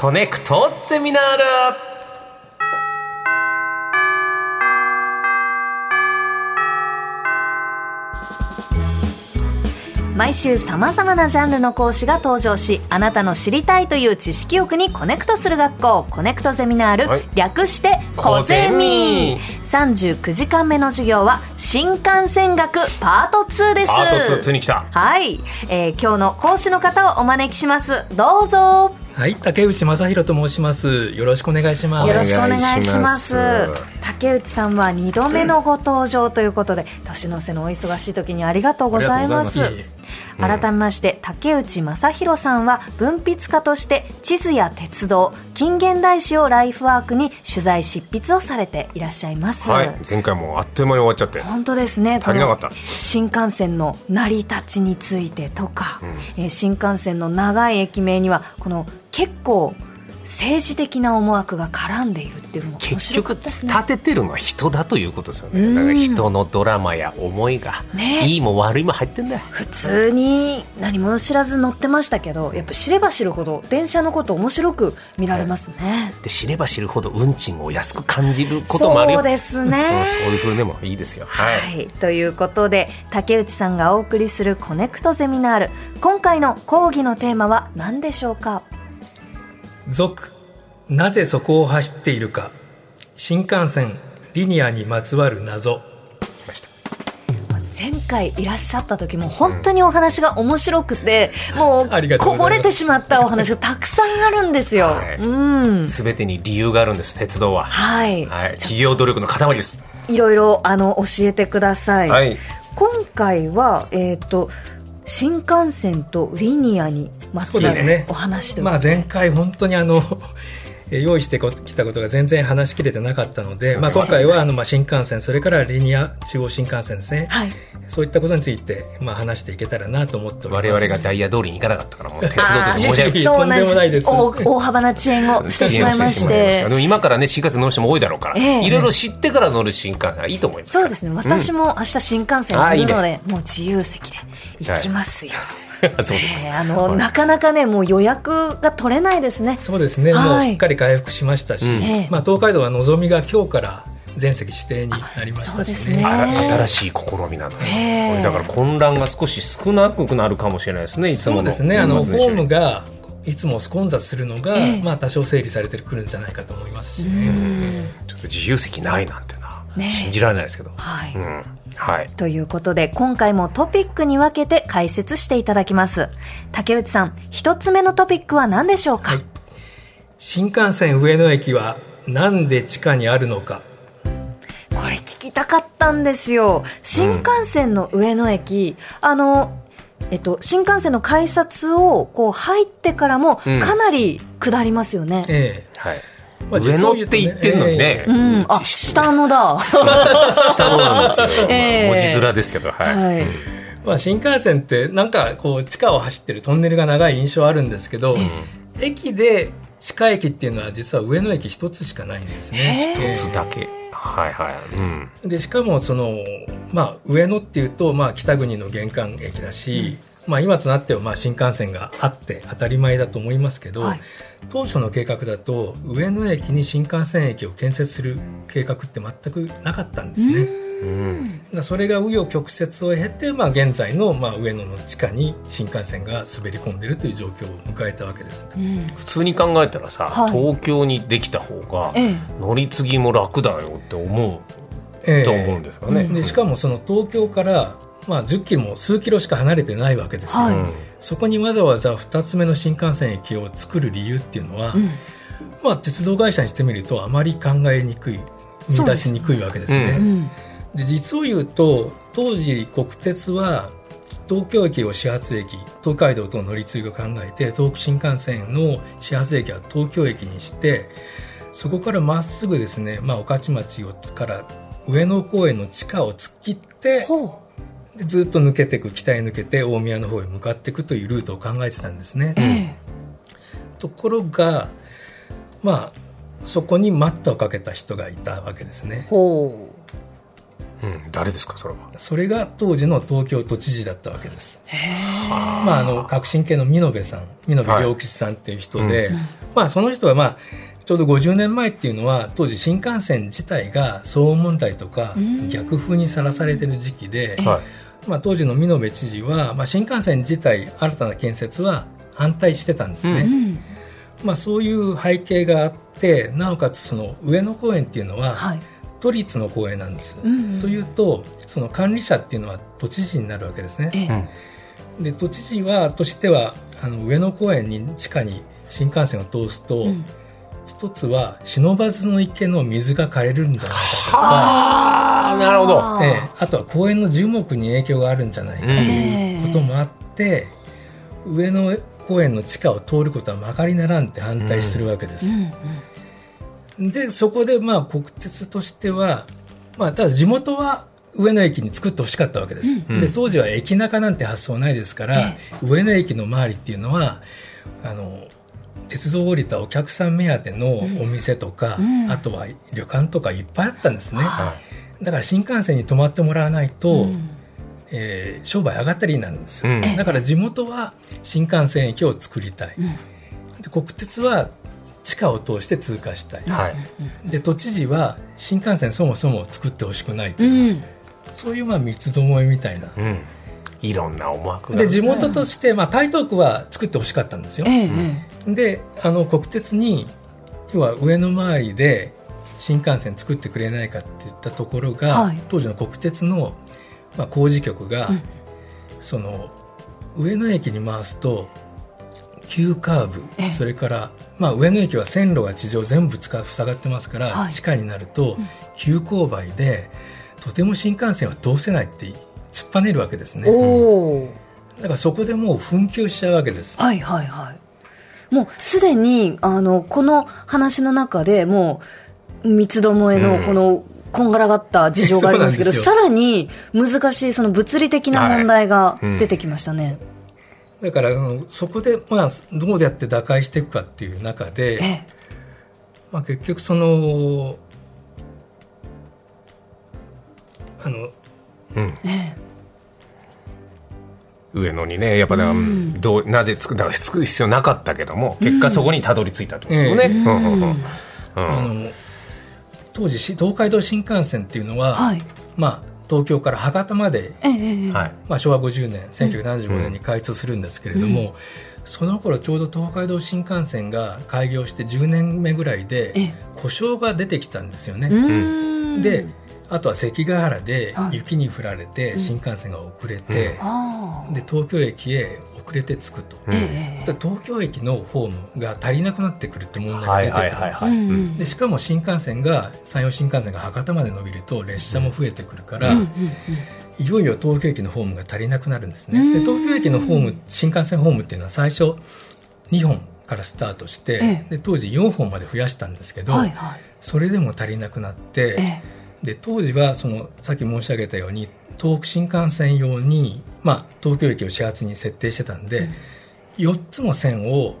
コネクトゼミナール。毎週さまざまなジャンルの講師が登場しあなたの知りたいという知識欲にコネクトする学校コネクトゼミナール、はい。略してコゼミ。39時間目の授業は新幹線学パート2です。パート2ついに来た。はい、えー今日の講師の方をお招きします。どうぞはい、竹内正弘と申します。よろしくお願いします。よろしくお願いしますお願いします竹内さんは2度目のご登場ということで年の瀬のお忙しい時にありがとうございます改めまして竹内正弘さんは文筆家として地図や鉄道近現代史をライフワークに取材執筆をされていらっしゃいます、はい。前回もあっという間に終わっちゃって。本当ですね。足りなかった。新幹線の成り立ちについてとか、えー新幹線の長い駅名にはこの結構政治的な思惑が絡んでいるっていうのも面結局立ててるのは人だということですようん。ねだから人のドラマや思いが、ね。いいも悪いも入ってんだよ。普通に何も知らず乗ってましたけどやっぱ知れば知るほど電車のこと面白く見られますね、で知れば知るほど運賃を安く感じることもあるよ。そうですね。うん。そういう風でもいいですよ。はい、はい、ということで竹内さんがお送りするコネクトゼミナール。今回の講義のテーマは何でしょうか？続、なぜそこを走っているか。新幹線、リニアにまつわる謎。来ました。前回いらっしゃった時も本当にお話が面白くて、もうありがとうこぼれてしまったお話がたくさんあるんですよ、はい。うん。全てに理由があるんです鉄道は、はい、はい、企業努力の塊です。いろいろあの教えてください、はい。今回はえっ、と新幹線とリニアにまつわるそうですね。お話というまあ前回本当にあの、えー用意してきたことが全然話しきれてなかったので、まあ今回はあのまあ新幹線、それからリニア中央新幹線ですね。はい。そういったことについてまあ話していけたらなと思っております。我々がダイヤ通りに行かなかったからもう 鉄道として申し訳とんでもないです。大大幅な遅延をしてしまいましして。でも今からね新幹線乗る人も多いだろうから、ええ。いろいろ知ってから乗る新幹線はいいと思いますそうですね。私も明日新幹線乗るので、もう自由席で行きますよ、そうですか、えーあの、はい。なかなかねもう予約が取れないですね。そうですね、はい。もうすっかり回復しましたし、うん。ええまあ、東海道はのぞみが今日から全席指定になりましたし、そうですね。あら新しい試みなのよ、ええ。これだから混乱が少し少なくなるかもしれないですねいつもの。そうですね。あのホームがいつも混雑するのが、ええ。まあ、多少整理されてくるんじゃないかと思いますしうね。ん。ちょっと自由席ないなんてな、ね信じられないですけど、はい、うんはい。ということで今回もトピックに分けて解説していただきます。竹内さん一つ目のトピックは何でしょうか、はい。新幹線上野駅はなんで地下にあるのか。これ聞きたかったんですよ。新幹線の上野駅、あのえっと、新幹線の改札をこう入ってからもうん。かなり下りますよね、えはい。えまあ上野って言ってんのにね、うん、あ下のだ。下のなんですよ、ええ。文字面ですけどはい、はい。まあ、新幹線ってなんかこう地下を走ってるトンネルが長い印象あるんですけど、駅で地下駅っていうのは実は上野駅一つしかないんですね。一つだけ。はいはい、うん、でしかもその、まあ、上野っていうと、まあ、北国の玄関駅だし、まあ、今となってはまあ新幹線があって当たり前だと思いますけど、はい。当初の計画だと上野駅に新幹線駅を建設する計画って全くなかったんですね。うん、だそれが紆余曲折を経て、まあ、現在のまあ上野の地下に新幹線が滑り込んでいるという状況を迎えたわけです。うん。普通に考えたらさ、はい。東京にできた方がええ。乗り継ぎも楽だよって思ええうと思うんですよね。でしかもその東京から、まあ、10キロも数キロしか離れてないわけですよ、はい。うんそこにわざわざ2つ目の新幹線駅を作る理由っていうのは、うん。まあ、鉄道会社にしてみるとあまり考えにくい見出しにくいわけですね。ううん。で実を言うと当時国鉄は東京駅を始発駅東海道との乗り継ぎを考えて東北新幹線の始発駅は東京駅にしてそこからまっすぐですね、まあ、御徒町をから上野公園の地下を突っ切ってほでずっと抜けていく北へ抜けて大宮の方へ向かっていくというルートを考えてたんですね。うえ。ところがまあそこに待ったをかけた人がいたわけですね。え。ほう。ん、誰ですかそれは？それが当時の東京都知事だったわけです。まあ、あの革新系の美濃部さん美濃部良吉さんっていう人で、まあ、その人は、まあ、ちょうど50年前っていうのは当時新幹線自体が騒音問題とか逆風にさらされてる時期で、はいまあ、当時の美濃部知事は、まあ、新幹線自体新たな建設は反対してたんですね。うん。まあ、そういう背景があってなおかつその上野公園っていうのは、はい。都立の公園なんです。うんうんというとその管理者っていうのは都知事になるわけですね。ええ。で都知事はとしてはあの上野公園に地下に新幹線を通すと、うん一つは不忍池の水が枯れるんじゃないかとか、ああなるほど。ええあとは公園の樹木に影響があるんじゃないかということもあって、上野公園の地下を通ることはまかりならんって反対するわけです。うんうん。でそこでまあ国鉄としては、まあ、ただ地元は上野駅に作ってほしかったわけです、うんで当時は駅中なんて発想ないですから、え。上野駅の周りっていうのはあの鉄道を降りたお客さん目当てのお店とか、うん。あとは旅館とかいっぱいあったんですね、はだから新幹線に泊まってもらわないと、うん。えー商売上がったりなんです、うん。だから地元は新幹線駅を作りたい、うん。で国鉄は地下を通して通過したい、いはい。で都知事は新幹線そもそも作ってほしくないとう。いう、ん。そういうまあ三つどもえみたいなうんいろんな思惑がで地元として、まあ、台東区は作ってほしかったんですよ。えええであの国鉄に要は上の周りで新幹線作ってくれないかって言ったところが、はい。当時の国鉄の、まあ、工事局が、うん。その上野駅に回すと急カーブええ。それから、まあ、上野駅は線路が地上全部つか塞がってますから、はい。地下になると急勾配でとても新幹線は通せないって突っぱねるわけですえねだからそこでもう紛糾しちゃうわけです。はいはいはい。もうすでにあのこの話の中でもう三つどもえのこのこんがらがった事情がありますけど、さらに難しいその物理的な問題が出てきましたね、だからそこで、まあ、どうやって打開していくかっていう中で、ええ。まあ、結局そのあのうん。え上野にねやっぱだからうん。どうなぜつくだからつく必要なかったけども結果そこにたどり着いたってことですよね、えうん当時し東海道新幹線っていうのは、はい。まあ、東京から博多まで、えまあ、昭和50年1975年に開通するんですけれども、その頃ちょうど東海道新幹線が開業して10年目ぐらいでええ。故障が出てきたんですよね。であとは関ヶ原ではい。雪に降られて新幹線が遅れて、で東京駅へ遅れて着くと。東京駅のホームが足りなくなってくるって問題がはい出てくるんですでしかも新幹線が山陽新幹線が博多まで伸びると列車も増えてくるから、うんうんいよいよ東京駅のホームが足りなくなるんですね。うん。で東京駅のホーム新幹線ホームっていうのは最初2本からスタートして、ええ。で当時4本まで増やしたんですけど、はいはい。それでも足りなくなって、えで当時はそのさっき申し上げたように東北新幹線用に、まあ、東京駅を始発に設定してたんで、4つの線を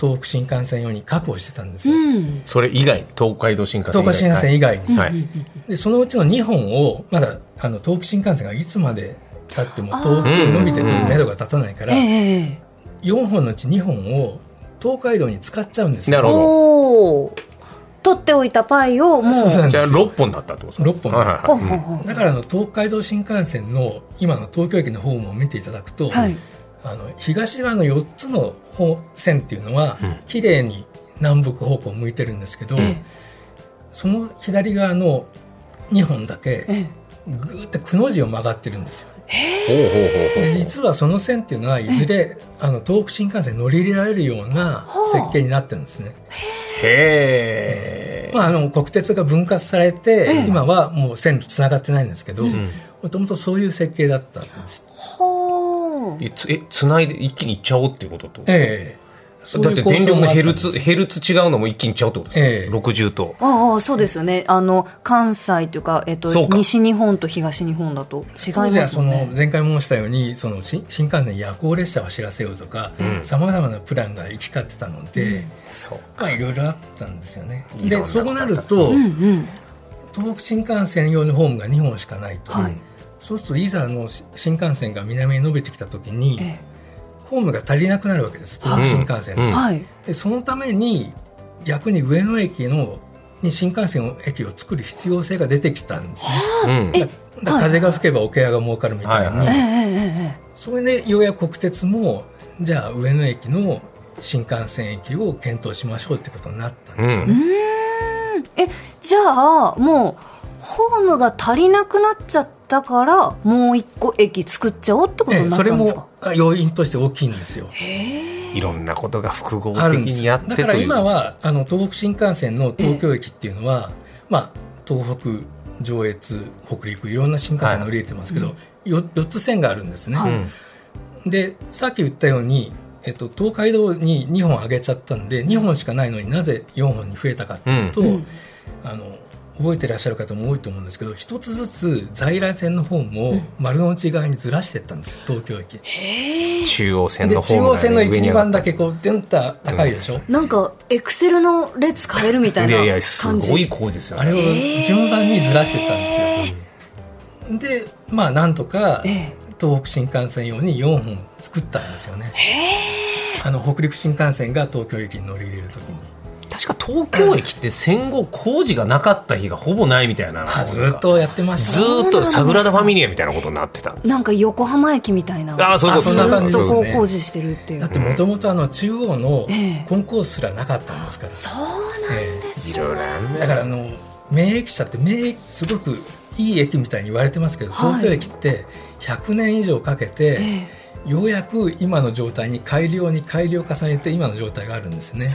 東北新幹線用に確保してたんですえよ、うん。それ以外東海道新幹線東海新幹線以外に、はい。うんうんでそのうちの2本をまだあの東北新幹線がいつまでたっても東京に伸びてくる目処が立たないから、ええ4本のうち2本を東海道に使っちゃうんですよ。なるほど取っておいたパイをもう。そうなんじゃあですよ6本だったってことですか？6本。だからあの東海道新幹線の今の東京駅のホームを見ていただくと、はい。あの東側の4つの方線っていうのは、うん。綺麗に南北方向を向いてるんですけど、えその左側の2本だけええ。ぐーってくの字を曲がってるんですよ。ほうほうほうほう。で実はその線っていうのはいずれあの東北新幹線に乗り入れられるような設計になってるんですね。へえ、まあ、あの国鉄が分割されて、今はもう線路つながってないんですけどん。もともとそういう設計だったんです。はあえつえつないで一気にいっちゃおうっていうことと？ええだって電力のヘルツヘルツ違うのも一気にちゃうってことですか、ええ。60とああそうですよね。あの関西というか、えっと、そうか。西日本と東日本だと違いますもんね。前回申したようにその新新幹線夜行列車を走らせようとかさまざまなプランが行き交ってたので、そうまあいろいろあったんですよね。でそうなると、うんうん。東北新幹線用のホームが2本しかないと、はい。そうするといざの新幹線が南に伸びてきた時に、えホームが足りなくなるわけです。東北新幹線、うん。えはい。でそのために逆に上野駅のに新幹線駅を作る必要性が出てきたんです。ね。だ風が吹けば桶屋が儲かるみたいに、はいえええええそれでようやく国鉄もじゃあ上野駅の新幹線駅を検討しましょうってことになったんですよね。ええじゃあもうホームが足りなくなっちゃったからもう一個駅作っちゃおうってことになっええそれたんですか？もあ要因として大きいんですよ。いろんなことが複合的あるんです。にやってだからという今はあの東北新幹線の東京駅っていうのは、まあ、東北上越北陸いろんな新幹線乗り入れてますけど、よ4つ線があるんですね、はい。うん。でさっき言ったように、えっと、東海道に2本上げちゃったんで2本しかないのになぜ4本に増えたかっていうと、うん。あの覚えてらっしゃる方も多いと思うんですけど一つずつ在来線の方も丸の内側にずらしていったんですよ東京駅。中央線でのホームがね中央線の上に12上がった番だけこうデンタ高いでしょ、なんかエクセルの列変えるみたいないやいやすごい工事ですよ。あれをね順番にずらしていったんですよ。でまあなんとかええ。東北新幹線用に4本作ったんですよね。あの北陸新幹線が東京駅に乗り入れるときに確か東京駅って戦後工事がなかった日がほぼないみたいな。あずっとやってましずた。ーっとサグラダ・ファミリアみたいなことになってた。なんか横浜駅みたいな。あそういうことあそんな感じ。ずっと。こうですね工事してるっていう。だってもともとあの中央のええ。コンコースすらなかったんですから。そうなんですいろいろだからあの名駅舎って名駅すごくいい駅みたいに言われてますけど、はい。東京駅って100年以上かけて、えようやく今の状態に改良に改良を重ねて今の状態があるんですね。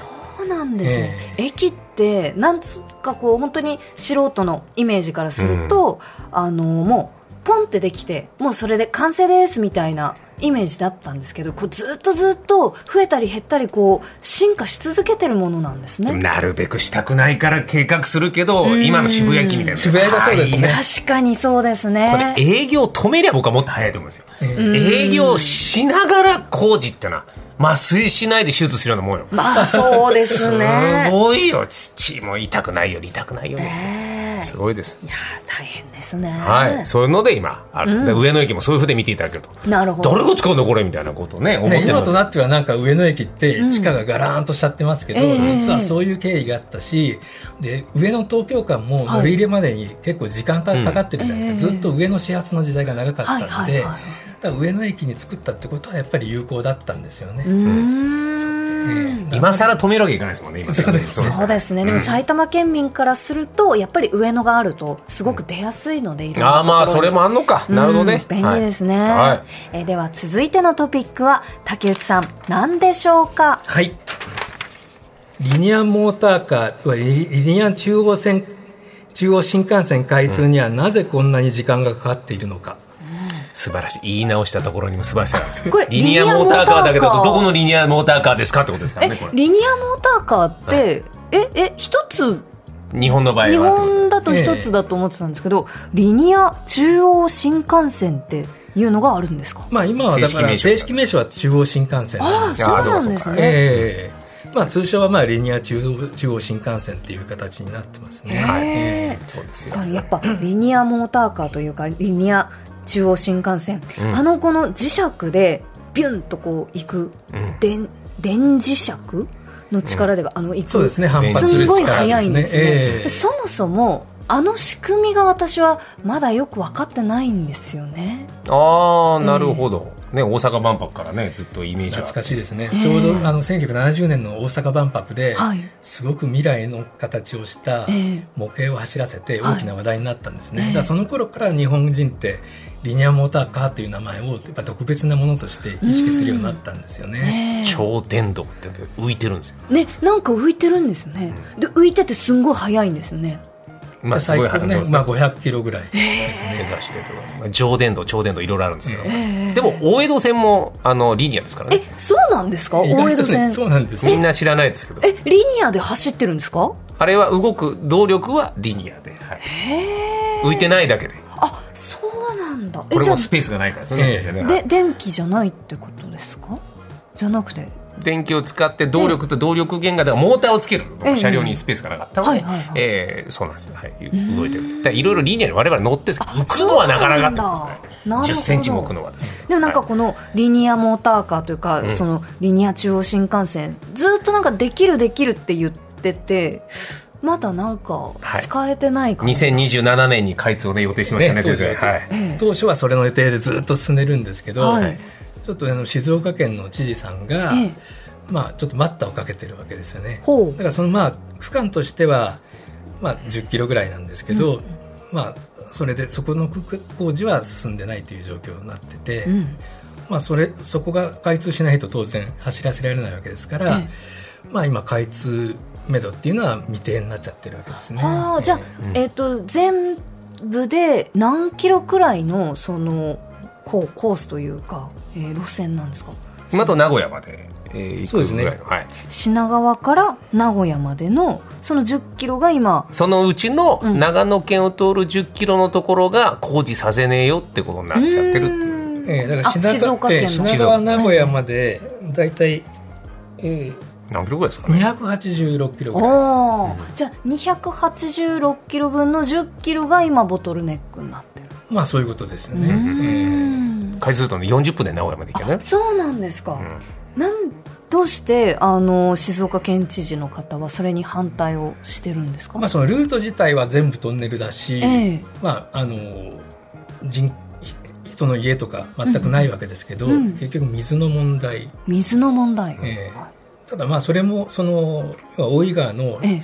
そうなんですね、え駅ってなんつうかこう本当に素人のイメージからすると、あのもうポンってできてもうそれで完成ですみたいなイメージだったんですけどこうずっとずっと増えたり減ったりこう進化し続けてるものなんですね。なるべくしたくないから計画するけどん。今の渋谷駅みたいな。渋谷がそうですね。はい確かにそうですこれね営業止めりゃ僕はもっと早いと思うんですよ。営業しながら工事ってのは麻酔しないで手術するようなもんよ。まあそうですね。すごいよ。土も痛くないより痛くないよですよ。ええすごいです。いや大変ですね。はい。そういうので今あると。で上野駅もそういうふうで見ていただけると。なるほど。誰が使うのこれみたいなことをね思ってね、る今となってはなんか上野駅って地下がガラーンとしちゃってますけど、ええ。実はそういう経緯があったしで上野東京間も乗り入れまでに結構時間かかってるじゃないですか、うんずっと上野始発の時代が長かったんで、はいはいはいだ上野駅に作ったってことはやっぱり有効だったんですよね。うーん。ええ今更止めるわけいかないですもんね今そうですそうですね、でも埼玉県民からするとやっぱり上野があるとすごく出やすいので、ああまあそれもあんのか。なるほどね。うん便利ですね、はえーでは続いてのトピックは竹内さん何でしょうか？はい。リニアモーターカー、リニア中央線、中央新幹線開通にはなぜこんなに時間がかかっているのか。素晴らしい。言い直したところにも素晴らしさがあるこれリニアモーターカーだけどリニアモーターカー。どこのリニアモーターカーですかってことですからえねこれ。リニアモーターカーって、ええ一つ？日本の場合は日本だと一つだと思ってたんですけど、リニア中央新幹線っていうのがあるんですか？まあ今はだから正正式名称は中央新幹線。ああそうなんですね、ええ。まあ通称はまあリニア中央中央新幹線っていう形になってますね。はい。そうですよ。やっぱリニアモーターカーというかリニア中央新幹線、うん。あのこの磁石でビュンとこう行くうん。電電磁石の力で、あの行く。そうですね反発するすんごい力速いんですよね、ええ。そもそもあの仕組みが私はまだよく分かってないんですよね。ああなるほど、ね大阪万博からねずっとイメージが懐かしいですね、ええちょうどあの1970年の大阪万博で、はい。すごく未来の形をしたええ。模型を走らせてはい。大きな話題になったんですね、ええ。だからその頃から日本人ってリニアモーターカーという名前をやっぱ特別なものとして意識するようになったんですよね。超電動って言って浮いてるんですよ。ねなんか浮いてるんですよね、で浮いててすんごい速いんですよねまあす最高ごい速いです、ねまあ、500キロぐらい、目指してとか、まあ、上電動超電動いろいろあるんですけど、ええでも大江戸線もあのリニアですからえねそうなんですか？意大江戸線。そうなんですよ。みんな知らないですけど。えリニアで走ってるんですか？あれは動く動力はリニアで、はい、浮いてないだけで。あそうなんだ。えじゃこれもスペースがないからそうですよね、あで電気じゃないってことですか？じゃなくて電気を使って動力と動力源がだからモーターをつけるええ。車両にスペースがなかったので、はいはいはい。えーそうなんですよ、はい、動いてる。いろいろリニアに我々乗ってる。んですけど浮くのはなかなかってことですね。そうなんだ。なるほど。10センチも浮くのはですね。でもなんかはい。このリニアモーターカーというか、そのリニア中央新幹線ずっとなんかできるできるって言っててまだなんかはい。使えてない感じ、2027年に開通をね予定しましたねね先生。はいええ当初はそれの予定でずっと進んでるんですけど、はいちょっとあの静岡県の知事さんが、ええ。まあ、ちょっと待ったをかけてるわけですよね。ほう。だからそのまあ区間としては、まあ、10キロぐらいなんですけど、まあ、それでそこの区工事は進んでないという状況になってて、うん。まあ、それそこが開通しないと当然走らせられないわけですから、えまあ、今開通めどっていうのは未定になっちゃってるわけですね。はあじゃあ、えっ、と全部で何キロくらいのそのコーコースというか、えー路線なんですか？また名古屋まで、えー行くそうですね。ぐらいの、はい、品川から名古屋までのその10キロが今そのうちのうん。長野県を通る10キロのところが工事させねえよってことになっちゃってるっていう。うーん。ええだからあ品静岡県の。ええ品川名古屋までだいたい、え何キロぐらいですかえね286キロぐらい。おー。じゃあ286キロ分の10キロが今ボトルネックになってる。まあそういうことですようね。ええーん開通するとね40分で名古屋まで行けね。あそうなんですか、ん。なんどうしてあの静岡県知事の方はそれに反対をしてるんですか、まあ、そのルート自体は全部トンネルだし、ええ。まあ、あの人人の家とか全くないわけですけど、うんうん。結局水の問題、水の問題、ええ。はただまあそれもその大井川のええ。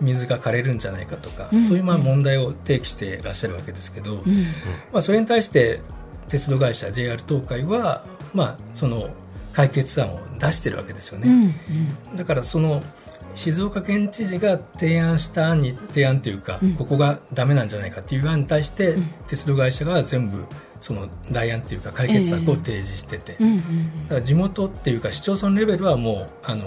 水が枯れるんじゃないかとか、うんそういうまあ問題を提起していらっしゃるわけですけど、いうん。まあ、それに対して鉄道会社 JR 東海は、まあ、その解決案を出してるわけですよね。うんうん。だからその静岡県知事が提案した案に提案というか、うん。ここがダメなんじゃないかっていう案に対して、うん。鉄道会社が全部その代案というか解決策を提示してて、だから地元っていうか市町村レベルはもうあの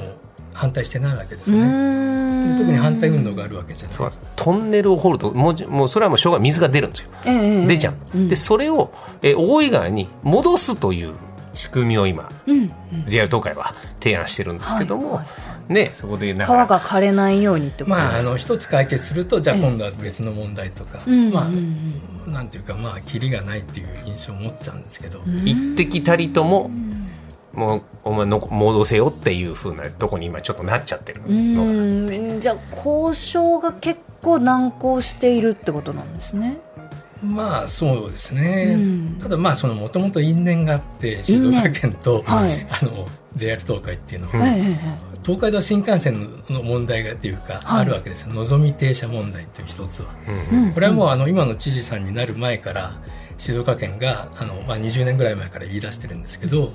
反対してないわけですうね。特に反対運動があるわけじゃない。トンネルを掘るともうじもうそれはもうしょうが水が出るんですよ。ええ出ちゃう、ん。でそれを、えー大井川に戻すという仕組みを今うんうん。JR 東海は提案してるんですけども、はいはい。ねそこで川かが枯れないようにってことまあ、あの一つ解決するとじゃあええ。今度は別の問題とか、うんまあ、うん。なんていうかまあキリがないっていう印象を持っちゃうんですけど、一滴たりとももうお前の戻せよっていうふうなとこに今ちょっとなっちゃってるうのが。ん。じゃあ交渉が結構難航しているってことなんですね。まあそうですね、うん。ただまあそのもともと因縁があって静岡県と、はい。あの JR 東海っていうの。は、東海道新幹線の問題がっていうか、はい。あるわけですよ。のぞみ停車問題っていう一つは。うん。これはもうあの今の知事さんになる前から静岡県があの、まあ、20年ぐらい前から言い出してるんですけど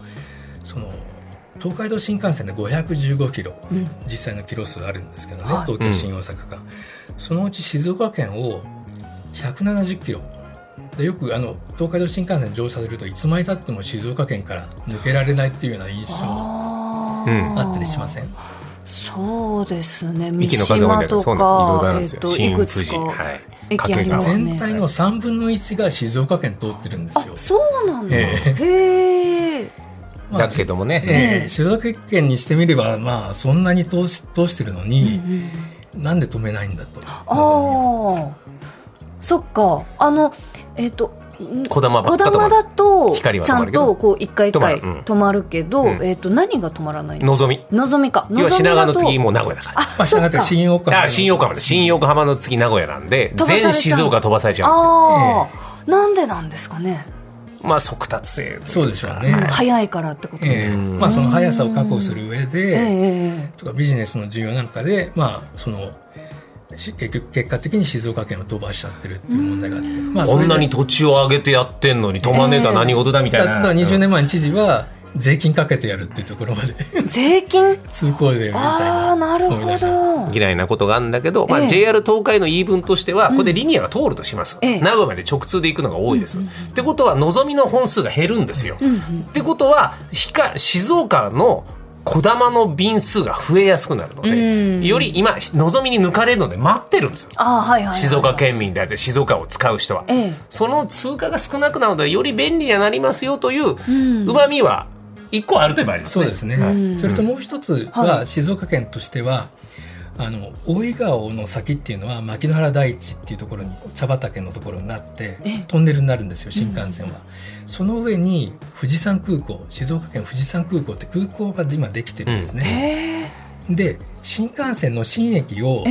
その東海道新幹線で515キロ、うん。実際のキロ数あるんですけどね、はい。東京新大阪間、そのうち静岡県を170キロ。でよくあの東海道新幹線乗車するといつまでたっても静岡県から抜けられないっていうような印象あうんー。あったりしません？そうんそうですいろいろあるんですよ。かえっとい新くつ富士、か。はい、駅ありますね。全体の3分の1が静岡県通ってるんですよ。あそうなんだ。えへえ。まあだけどもね、ええええ静岡県にしてみれば、まあ、そんなに通し通してるのに、なんで止めないんだと。ああそっか。あのえっ、と小玉ば小玉だとちゃんとこう一回一回止まる。けど、うん。えっ、と何が止まらないののぞみ。のぞみか。要は品川の次ももう名古屋だから。あまあ、そっか。新横浜あ新横浜で。新横浜の次名古屋なんで全静岡飛ばされちゃうんですよ。ああ、なんでなんですかね、まあ速達性そうでしょうね。早いからってことですか、ええ。まあ、その速さを確保する上ええで、えとかビジネスの需要なんかで、まあ、その、し結局、結果的に静岡県を飛ばしちゃってるっていう問題があって。まあこんなに土地を上げてやってんのに止まんねえとは何事だみたいな、だだから20年前に知事は、税金かけてやるっていうところまで。え税金？通行税みたいあな。あなるほど。嫌いなことがあるんだけど、まあ、ええ。JR 東海の言い分としては、これでリニアが通るとします、ええ。名古屋まで直通で行くのが多いです、ってことは望みの本数が減るんですよ、ってことはひか静岡の小玉の便数が増えやすくなるので、うん。より今望みに抜かれるので待ってるんですよ。はいはいはい、静岡県民であって静岡を使う人は、ええその通過が少なくなるのでより便利にはなりますよとい。うんうまみは一個あるといえばありますね。そうですね、うん。それともう一つははい。静岡県としては、あの大井川の先っていうのは牧之原台地っていうところに茶畑のところになってえトンネルになるんですよ新幹線は、その上に富士山空港静岡県富士山空港って空港が今できてるんですね、へで新幹線の新駅を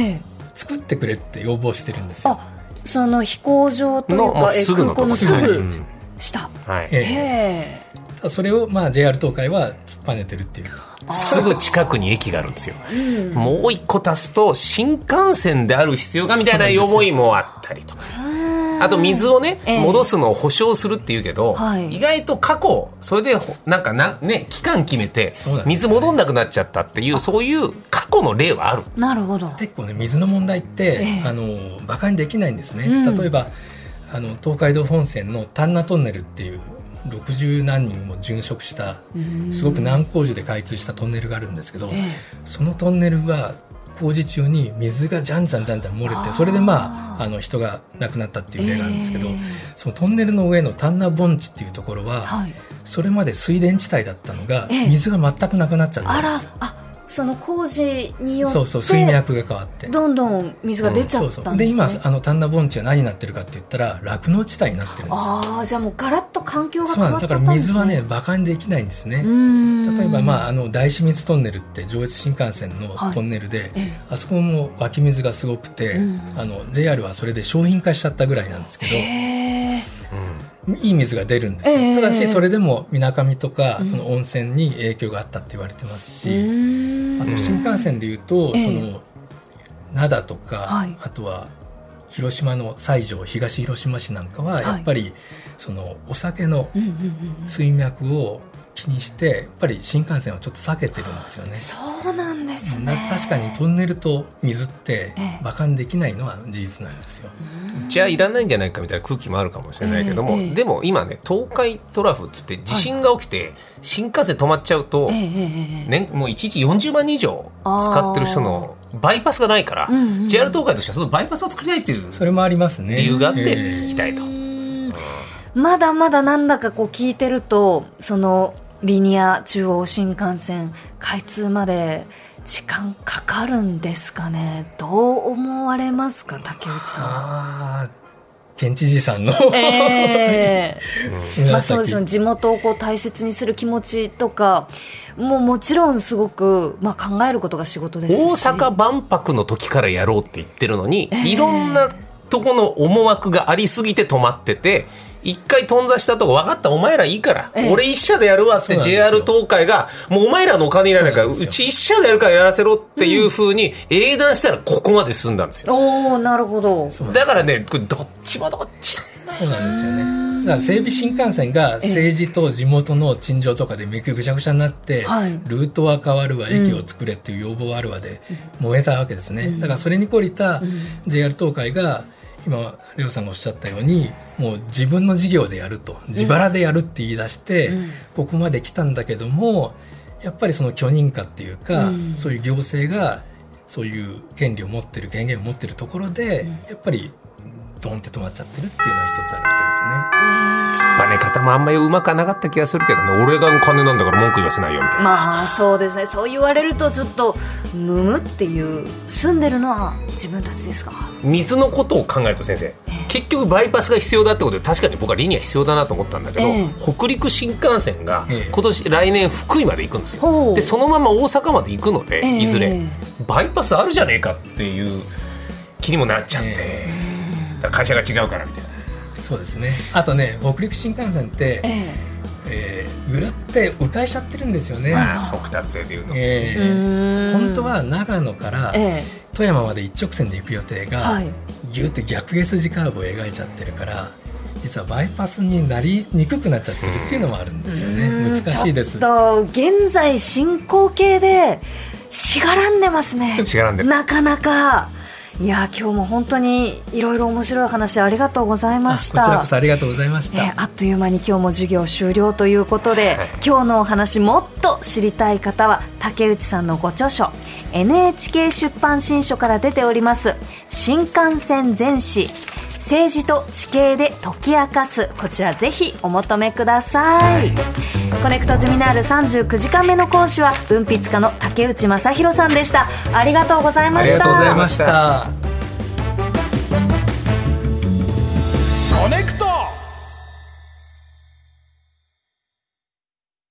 作ってくれって要望してるんですよ、あその飛行場というかえすぐの空港のすところぐうん。下はい。え。へえそれを、まあ、JR 東海は突っぱねてるっていう。すぐ近くに駅があるんですよ。もう一個足すと、新幹線である必要がみたいな思いもあったりとか。あと水をね、ええ。戻すのを保証するっていうけど、はい。意外と過去、それでほなんかな、ね、期間決めて水戻んなくなっちゃったっていう、そういう過去の例はある。なるほど。結構ね水の問題って、ええ。あの馬鹿にできないんですね、うん。例えばあの東海道本線の丹那トンネルっていう60何人も殉職したすごく難工事で開通したトンネルがあるんですけど、えそのトンネルは工事中に水がじゃんじゃんじゃんじゃん漏れてそれでまああの人が亡くなったっていう例なんですけど、ええ。そのトンネルの上の丹那盆地っていうところは、はい。それまで水田地帯だったのが、ええ。水が全くなくなっちゃったんです。あその工事によってそうそう水脈が変わって。どんどん水が出ちゃそうそうですったんでね、今あの丹那盆地は何になってるかって言ったら酪農地帯になってるんです。よああじゃあもうガラッと環境がそう変わっちなんですだからゃったんです。ね水はね馬鹿にできないんですね。例えば、まあ、あの大清水トンネルって上越新幹線のはい。トンネルで、ええ。あそこも湧き水がすごくて、うん。あの JR はそれで商品化しちゃったぐらいなんですけどいい水が出るんですよ、ええ。ただしそれでもみなかみとかその温泉に影響があったって言われてますし、あと新幹線でいうと、ええ。その灘とか、はい。あとは広島の西条東広島市なんかはやっぱり、そのお酒の水脈を気にしてやっぱり新幹線はちょっと避けてるんですよね。そうなんですなね確かにトンネルと水ってええ。馬鹿にできないのは事実なんですよ。じゃあいらないんじゃないかみたいな空気もあるかもしれないけども、ええええ。でも今ね東海トラフっつって地震が起きて新幹線止まっちゃうと、ええええええ年もう1日40万人以上使ってる人のバイパスがないから、うんうん JR 東海としてはそのバイパスを作りたいっていうそれもありますね。理由があってええ。聞きたいと。まだまだなんだかこう聞いてるとそのリニア中央新幹線開通まで時間かかるんですかね？どう思われますか？竹内さん。は。県知事さんの。ええ。まあそうです地元をこう大切にする気持ちとかもうもちろんすごく、まあ、考えることが仕事ですし。大阪万博の時からやろうって言ってるのに、ええ。いろんなとこの思惑がありすぎて止まってて一回頓挫したとこ分かったお前らいいから、ええ。俺一社でやるわって JR 東海がもうお前らのお金いらないからうち一社でやるからやらせろっていうふうに英断したらここまで進んだんですよ、おおなるほど。だからねこれどっちもどっち。そうなんですよね。だから整備新幹線が政治と地元の陳情とかでめくぐちゃぐちゃになって、はい。ルートは変わるわ、駅を作れっていう要望はあるわで燃えたわけですね。だからそれに懲りた JR 東海が、今、レオさんがおっしゃったように、もう自分の事業でやると、自腹でやるって言い出して、うん。ここまで来たんだけども、やっぱりその許認可っていうか、うん。そういう行政が、そういう権利を持ってる、権限を持ってるところで、やっぱり、ドンって止まっちゃってるっていうのが一つあるわけですね。方もあんまりうまくはなかった気がするけどね。俺が金なんだから文句言わせないよみたいな。まあそうですね。そう言われるとちょっとむむっていう住んでるのは自分たちですか？水のことを考えると先生結局バイパスが必要だってことで確かに僕はリニア必要だなと思ったんだけど、ええ。北陸新幹線がええ。今年来年福井まで行くんですよ。でそのまま大阪まで行くので、ええいずれバイパスあるじゃねえかっていう気にもなっちゃって、会社が違うからみたいなそうですね。あとね、北陸新幹線って、ええ。ーぐるって迂回しちゃってるんですよね。まあ速達性でいうと、えー本当は長野からえ富山まで一直線で行く予定が、えはい。ギュって逆下筋カーブを描いちゃってるから実はバイパスになりにくくなっちゃってるっていうのもあるんですよね、うーん。難しいです。ちょっと現在進行形でしがらんでますね。しがらんでる。なかなかいや今日も本当にいろいろ面白い話ありがとうございましあこちらたこそありがとうございました、ね、あっという間に今日も授業終了ということで、はい。今日のお話もっと知りたい方は竹内さんのご著書 NHK 出版新書から出ております新幹線全史政治と地形で解き明かす。こちらぜひお求めください、コネクトゼミナール39時間目の講師は文筆家の竹内正弘さんでした。ありがとうございました。ありがとうございました。